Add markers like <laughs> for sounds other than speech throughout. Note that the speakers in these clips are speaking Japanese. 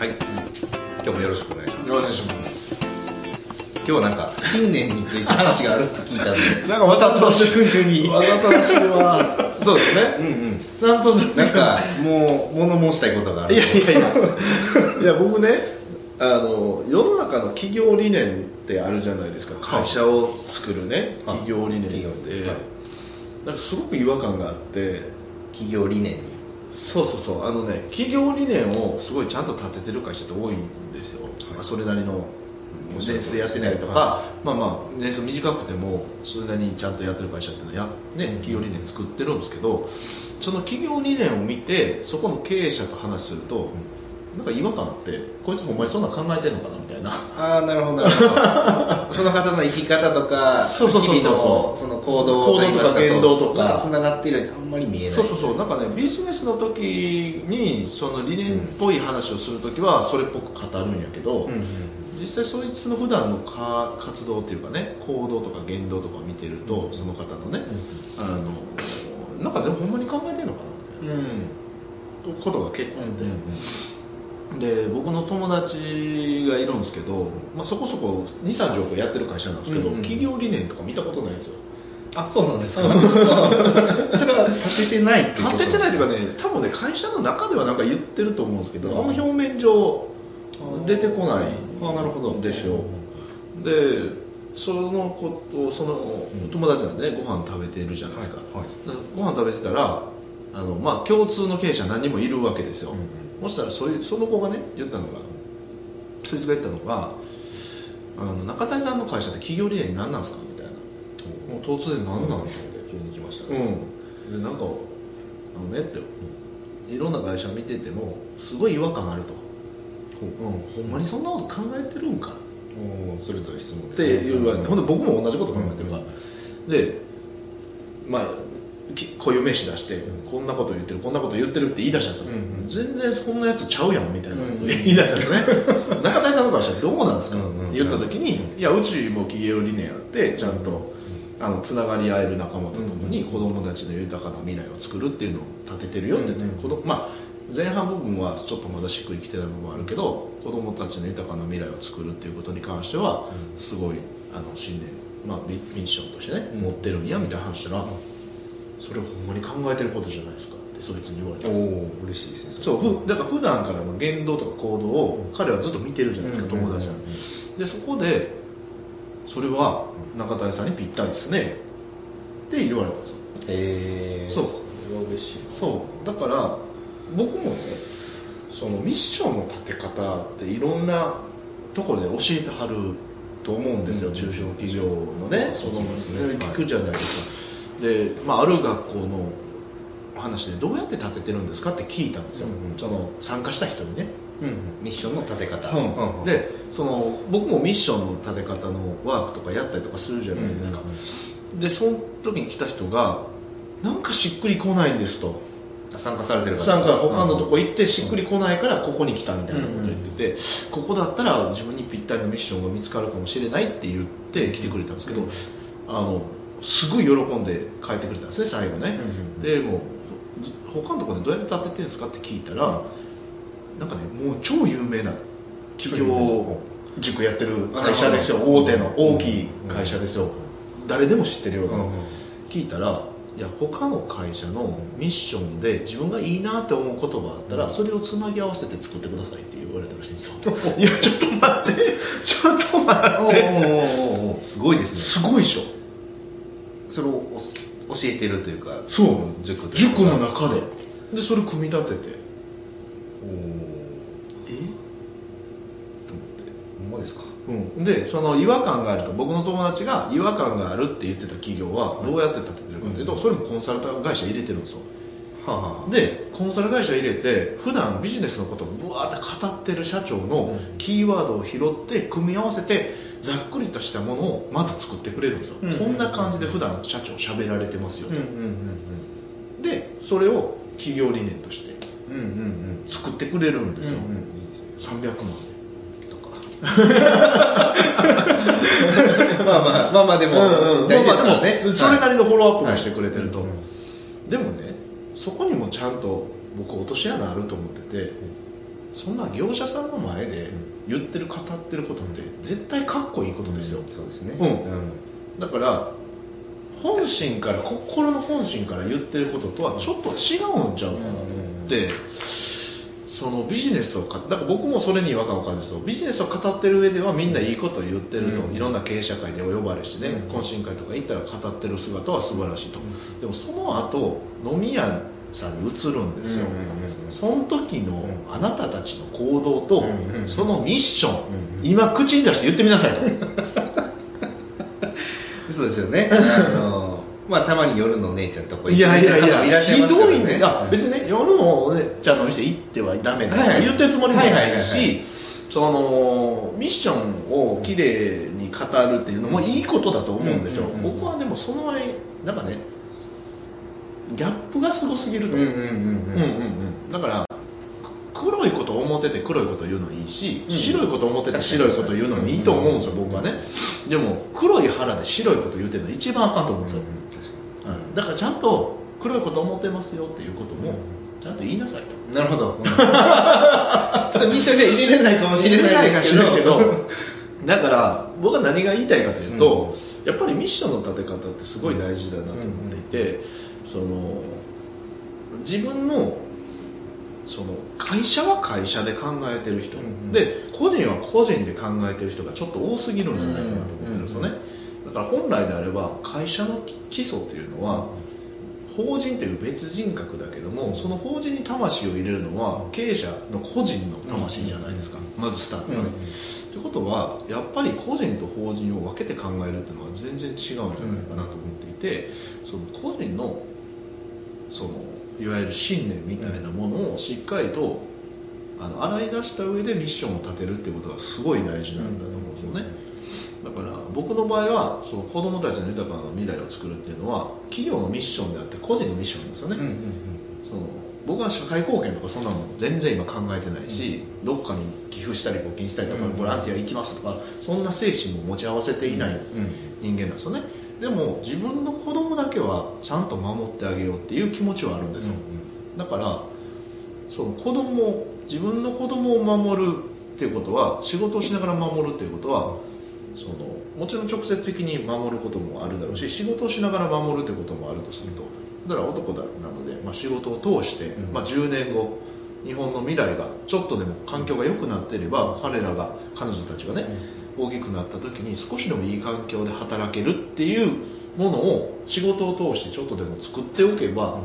はい。今日もよろしくお願いします。お願いします。今日はなんか、新年について話があるって聞いたんで。なんかわざとらしくに。わざとらしいわ。そうですね。うんうん。ちゃんと、なんか、もう、物申したいことがある。いやいやいや。いや、僕ね、あの、世の中の企業理念ってあるじゃないですか。会社を作るね、はい企業理念って。はいなんかすごく違和感があって、企業理念に。そうそうそう、あのね、企業理念をすごいちゃんと立ててる会社って多いんですよ。まあそれなりの年数でやってたりとか、はまあまあ年数短くてもそれなりにちゃんとやってる会社っていうのはや、ね、企業理念作ってるんですけどその企業理念を見てそこの経営者と話すると、なんか違和感あってこいつほんまにそんな考えてんのかなみたいな。ああ、なるほど、なるほど。<laughs> その方の生き方とか、そうそうそうそう。その行動行動とか言動とか。なんか繋がっているようにあんまり見えない。そうそうそう。なんかねビジネスの時にその理念っぽい話をする時はそれっぽく語るんやけど、うんうん。実際そいつの普段のか活動っていうかね行動とか言動とか見てるとその方のね、あのなんか全部ほんまに考えてるのかなみたいうん。なことが結構あって、で僕の友達がいるんですけど、まあ、そこそこ23億やってる会社なんですけど、うんうん企業理念とか見たことないんですよ。あ、そうなんですか？そ <laughs> れは立ててないって立ててないというかね多分ね会社の中ではなんか言ってると思うんですけど、うん。あんま表面上出てこないあなるほど。でしょ。でそのことその友達なんでねご飯食べてるじゃないですか、はい。だからご飯食べてたらあの、まあ、共通の経営者何人もいるわけですよ、うんうんそしたらそいその子がね言ったのがそいつが言ったのがあの中谷さんの会社って企業理念何なんですかみたいな。もう突然何なんですかって急に来ました。うね。ん、でなんかあのねって、いろんな会社見ててもすごい違和感あると、う。ん、ほんまにそんなこと考えてるんか。おー鋭い質問っですね。ていうわけで、ほんで僕も同じこと考えてるから、でまあき固有名詞出して、こんなこと言ってるこんなこと言ってるって言い出したんですよ、うんうん。全然そんなやつちゃうやんみたいなことうんうん。言い出したんですね、<laughs> 中谷さんの会社どうなんですか、うんうん。って言った時に、いやうちも企業理念あってちゃんと、あのつながり合える仲間とともに子供たちの豊かな未来を作るっていうのを立ててるよって言って、うんうん。子供まあ、前半部分はちょっとまだしっくりきてない部分もあるけど子供たちの豊かな未来を作るっていうことに関してはすごいあの信念、まあ、ミミッションとしてね、うん。持ってるんやみたいな話したら、それをほんまに考えてることじゃないですか。ってそいつに言われたんです。嬉しいですね。そうふだから普段からの言動とか行動を彼はずっと見てるじゃないですか、友達は、でそこでそれは中谷さんにぴったりですね。って言われたんです。よえー、そう。それは嬉しい。そう。だから僕もねそのミッションの立て方っていろんなところで教えてはると思うんですよ、うん中小企業のねその聞きますね聞くじゃないですか、で、まあ、ある学校の話でどうやって立ててるんですかって聞いたんですよ、うんうん。その参加した人にね、うん、ミッションの立て方。うんでその僕もミッションの立て方のワークとかやったりとかするじゃないですか、でその時に来た人がなんかしっくりこないんですと。参加されてる方参加他のとこ行ってしっくりこないからここに来たみたいなこと言ってて、ここだったら自分にぴったりのミッションが見つかるかもしれないって言って来てくれたんですけど、あのすごい喜んで帰ってくれたんですね最後ね、うんでもうず他のところでどうやって立ててるんですかって聞いたらなんかねもう超有名な企業塾やってる会社ですよ。うん大手の大きい会社ですよ。誰でも知ってるような、うん聞いたらいや他の会社のミッションで自分がいいなって思う言葉あったらそれをつなぎ合わせて作ってくださいって言われたらしいんですよ。<laughs> いやちょっと待って。ちょっと待って。すごいですね。すごいでしょそれをお教えてるというかそう。の塾というか。塾の中で。でそれ組み立てて。おー。え？ほんまですか？うん、でその違和感があると。僕の友達が違和感があるって言ってた企業はどうやって立ててるかというと、それもコンサルタント会社入れてるんですよはあ、はあ、でコンサル会社入れて普段ビジネスのことをぶわーって語ってる社長のうん。キーワードを拾って組み合わせてざっくりとしたものをまず作ってくれるんですよ、うんこんな感じで普段社長喋られてますよと、うんうんでそれを企業理念としてうんうんうん。うん作ってくれるんですよ、うんうん300万とか。<laughs> まあまあまあまあでも大事ですからね、まあそれなりのフォローアップもしてくれてると、はい。でもねそこにもちゃんと僕落とし穴あると思っててそんな業者さんの前で言ってる語ってることって絶対かっこいいことですよ、そうですね。うん。だから本心から心の本心から言ってることとはちょっと違うんちゃうかなと思って、そのビジネスをかだから僕もそれに違和感を感じそう。ビジネスを語ってる上ではみんないいことを言ってると、うん。いろんな経営者会でお呼ばれしてね、うん。懇親会とか行ったら語ってる姿は素晴らしいと、でもその後飲み屋さんに移るんですよ、その時のあなたたちの行動と、うんそのミッション、うん今口に出して言ってみなさいと。<laughs> そうですよね <laughs> まあたまに夜の姉ちゃんとこ行いやいやい方もや、らっしゃいますからひどいね。あ、別にね、夜のお姉ちゃんの店行ってはダメだ、はいはい言ってるつもりもないし、その、ミッションをきれいに語るっていうのもいいことだと思うんですよ。うんうんうん。僕はでもその愛、なんかね、ギャップがすごすぎると。うんうんうんうん。うんうんだから黒いこと思ってて黒いこと言うのいいし、うん。白いこと思ってて白いこと言うのにいいと思うんですよ、僕はね。でも黒い腹で白いこと言うてるの一番あかんと思うんですよ、うんだからちゃんと黒いこと思ってますよっていうこともちゃんと言いなさいと。なるほど、<laughs> ちょっとミッションで入れれないかもしれないですけど。<laughs> だから僕は何が言いたいかというと、やっぱりミッションの立て方ってすごい大事だなと思っていて、その自分のその会社は会社で考えてる人、うんうん。で個人は個人で考えてる人がちょっと多すぎるんじゃないかなと思ってるんですよね、だから本来であれば会社の基礎というのは法人という別人格だけどもその法人に魂を入れるのは経営者の個人の魂じゃないですか、まずスタートがね、ということはやっぱり個人と法人を分けて考えるっていうのは全然違うんじゃないかなと思っていて、その個人のそのいわゆる信念みたいなものをしっかりとあの洗い出した上でミッションを立てるっていうことがすごい大事なんだと思うんですよね、だから僕の場合はその子供たちの豊かな未来を作るっていうのは企業のミッションであって個人のミッションですよね、うんうんその僕は社会貢献とかそんなの全然今考えてないし、どっかに寄付したり募金したりとか、うんボランティア行きますとかそんな精神も持ち合わせていない人間なんですよね。でも自分の子供だけはちゃんと守ってあげようっていう気持ちはあるんですよ、だからその子供自分の子供を守るっていうことは仕事をしながら守るっていうことはそのもちろん直接的に守ることもあるだろうし仕事をしながら守るってこともあるとするとだから男だなので、まあ、仕事を通して、うん。まあ、10年後日本の未来がちょっとでも環境が良くなっていれば彼らが彼女たちがね大きくなった時に少しでもいい環境で働けるっていうものを仕事を通してちょっとでも作っておけば、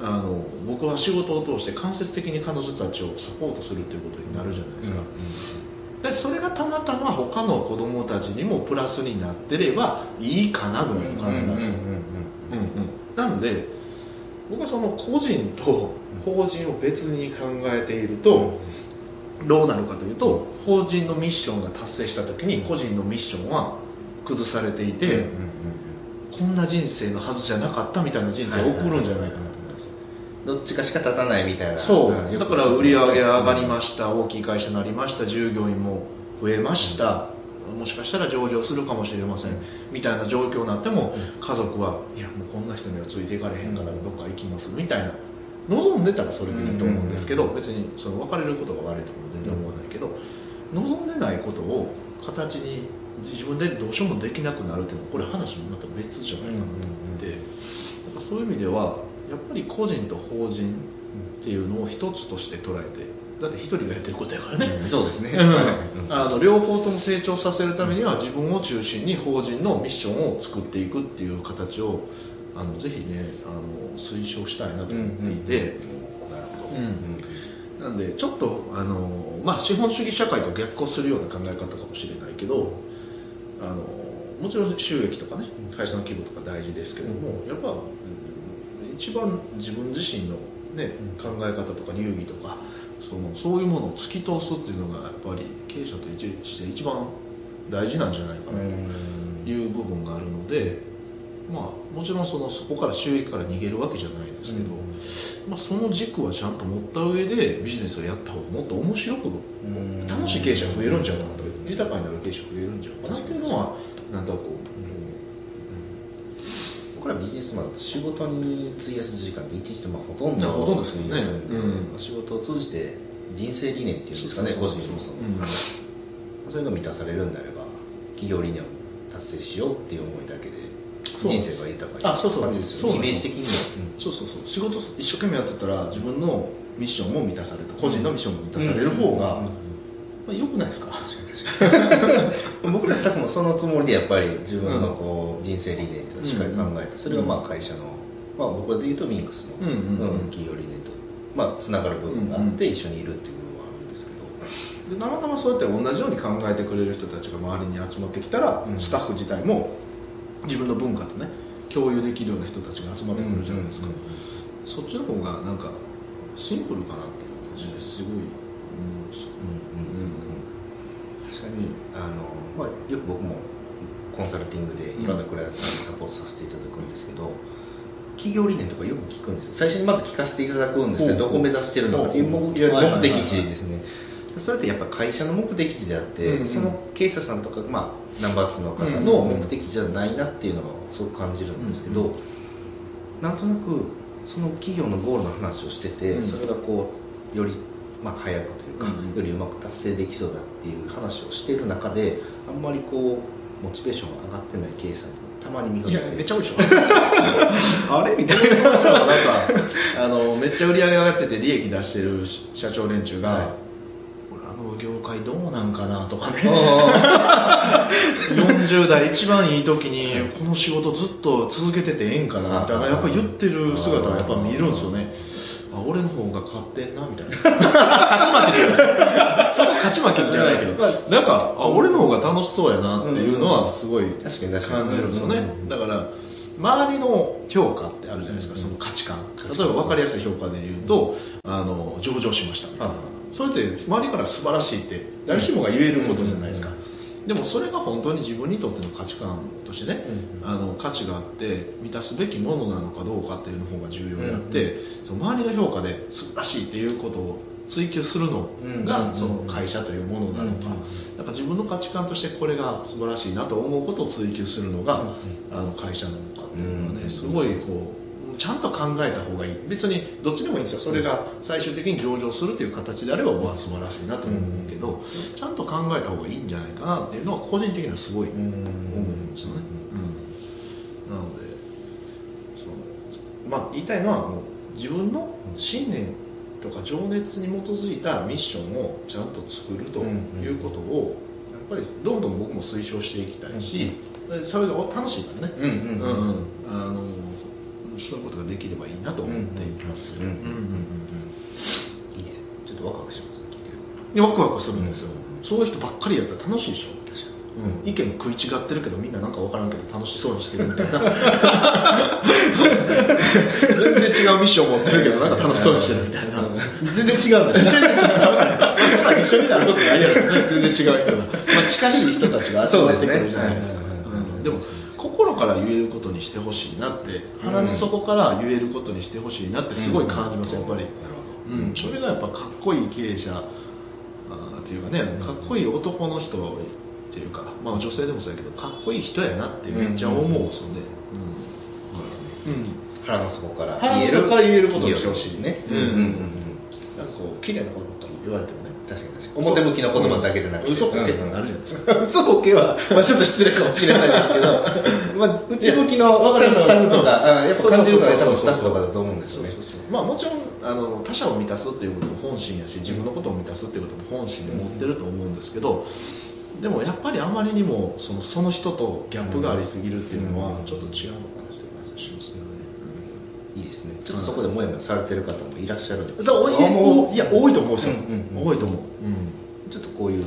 あの僕は仕事を通して間接的に彼女たちをサポートするということになるじゃないですか、でそれがたまたま他の子供たちにもプラスになってればいいかなぐらいの感じなんですよ、うんうんなので僕はその個人と法人を別に考えているとどうなるかというと法人のミッションが達成した時に個人のミッションは崩されていて、こんな人生のはずじゃなかったみたいな人生を送るんじゃないかなどっちかしか立たないみたいな。そう、んだから売り上げが上がりました、大きい会社になりました従業員も増えました、もしかしたら上場するかもしれません、みたいな状況になっても、家族はいやもうこんな人にはついていかれへんからどっか行きます。みたいな。望んでたらそれでいいと思うんですけど、別にその別れることが悪いとかも全然思わないけど、望んでないことを形に自分でどうしようもできなくなるっていうのはこれ話もまた別じゃないかなと思って、なんかそういう意味ではやっぱり個人と法人っていうのを一つとして捉えてだって一人がやってることやからね、そうですね。あの両方とも成長させるためには自分を中心に法人のミッションを作っていくっていう形をあのぜひねあの推奨したいなと思っていて、なるほどうん。なんでちょっとあの、まあ、資本主義社会と逆行するような考え方かもしれないけどあのもちろん収益とかね会社の規模とか大事ですけども、やっぱ、うん一番自分自身の、ね、考え方とか流儀とかそのそういうものを突き通すっていうのがやっぱり経営者として一番大事なんじゃないかなという部分があるので、まあ、もちろんそのそこから収益から逃げるわけじゃないですけど、まあ、その軸はちゃんと持った上でビジネスをやった方がもっと面白く楽しい経営者が増えるんちゃうかなと豊かになる経営者が増えるんちゃうかなっていうのはなんとなくこ僕らビジネスマン仕事に費やす時間って一日とまあほとんどほとんどですよね。うん。仕事を通じて人生理念っていうんですかね個人の。そのそれが満たされるんであれば企業理念を達成しようっていう思いだけで人生が豊かにあそうそう。感じですそうよ。ねイメージ的には、そうそうそう。仕事一生懸命やってたら自分のミッションも満たされる個人のミッションも満たされる方が、まあ、よくないですか？<laughs> 僕らスタッフもそのつもりでやっぱり自分のこう人生理念をしっかり考えて、それがまあ会社の、まあ、僕らで言うとミンクスの、うんうんうん。企業理念と、まあ、つながる部分があって一緒にいるっていう部分はあるんですけど、でたまたまそうやって同じように考えてくれる人たちが周りに集まってきたら、うん。スタッフ自体も自分の文化とね共有できるような人たちが集まってくるじゃないですか、そっちの方がなんかシンプルかなっていう感じですごい、うん確かにあの、まあ、よく僕もコンサルティングでいろんなクライアントさんにサポートさせていただくんですけど、企業理念とかよく聞くんですよ。最初にまず聞かせていただくんですねどこ目指してるのかっていう目的地ですね。それってやっぱ会社の目的地であって、うんうん。その経営者さんとか、まあ、ナンバー2の方の目的地じゃないなっていうのがすごく感じるんですけど、うん。なんとなくその企業のゴールの話をしてて、うん。それがこうより、まあ、早くというか、うんよりうまく達成できそうだっていう話をしている中であんまりこうモチベーションが上がってない経営者さんってたまに見かいやけてめっちゃ多いでしょ。<laughs> あれ？みたいな。<laughs> なんかあのめっちゃ売り上げ上がってて利益出してる社長連中が、はい。俺あの業界どうなんかなとかね。あ40 <laughs> 代一番いい時にこの仕事ずっと続けててええんかなみたいなやっぱ言ってる姿がやっぱ見えるんですよねあ俺の方が勝ってんなみたいな。勝ち負けじゃない。その勝ち負けじゃないけど。まあなんかあ俺の方が楽しそうやなっていうのはすごい感じるんですよね、だから周りの評価ってあるじゃないですか、その価値観。例えば分かりやすい評価で言うと、あの上場しましたみたいな、それって周りから素晴らしいって誰しもが言えることじゃないですか、でもそれが本当に自分にとっての価値観としてね、あの価値があって満たすべきものなのかどうかっていうの方が重要であって、その周りの評価で素晴らしいっていうことを追求するのが、うんその会社というものなのか、なんか自分の価値観としてこれが素晴らしいなと思うことを追求するのが、あの会社なのかっていうのはね、すごいこうちゃんと考えた方がいい。別にどっちでもいいんですよ。それが最終的に上場するという形であればまあ素晴らしいなと思うけど、ちゃんと考えた方がいいんじゃないかなっていうのは個人的にはすごい思うんですよね、うん、なのでそうまあ言いたいのはもう自分の信念とか情熱に基づいたミッションをちゃんと作るということをやっぱりどんどん僕も推奨していきたいし、でそれが楽しいからね、うんうんううんんうん。あのそういうことができればいいなと思っています、いいです。ねちょっとワクワクします。聞いてる。うんワクワクするんですよ、そういう人ばっかりやったら楽しいでしょ。うん、意見食い違ってるけどみんななんか分からんけど楽しそうにしてるみたいな全然違うミッション持ってるけどなんか楽しそうにしてるみたいな。全然違うんです <laughs> ね。全然違うそんな一緒になることないやろ全然違う人が、まあ、近しい人たちが集まってくるじゃないですか。うん。でも心から言えることにしてほしいなって腹の底から言えることにしてほしいなってすごい感じますやっぱり、うん、それがやっぱかっこいい経営者っていうかねかっこいい男の人っていうか、まあ、女性でもそうやけどかっこいい人やなってめっちゃ思うんですよね、うん。うん。腹の底からから言えることにしてほしいね。うん。うん。うん。うん。なんかこう綺麗なこと言われてもね確かに確かに。表向きの言葉だけじゃなくて。嘘こけってなるじゃないですか、嘘こけは、まあ、ちょっと失礼かもしれないですけど、<laughs> まあ、内向きのスタッフとか、うんやっぱ感じるのは多分スタッフとかだと思うんですよね。まあもちろんあの他者を満たすっていうことも本心やし自分のことを満たすっていうことも本心で持ってると思うんですけど、でもやっぱりあまりにもそのその人とギャップがありすぎるっていうのはちょっと違うのかなっていう感じがしますけどね、いいですね。ちょっとそこでもやもやされてる方もいらっしゃるんで。すそうあもういや多いと思うんですよ、うん多いと思う、ちょっとこういう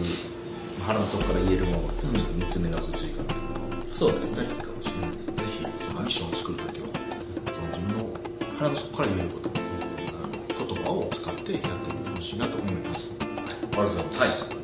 腹の底から言えるものをちょっと見つめ直す時間。そうですね。いいかもしれないですね。ぜひミッションを作るときはその自分の腹の底から言えること言葉を使ってやってみてほしいなと思います、ありがとうございます。はい。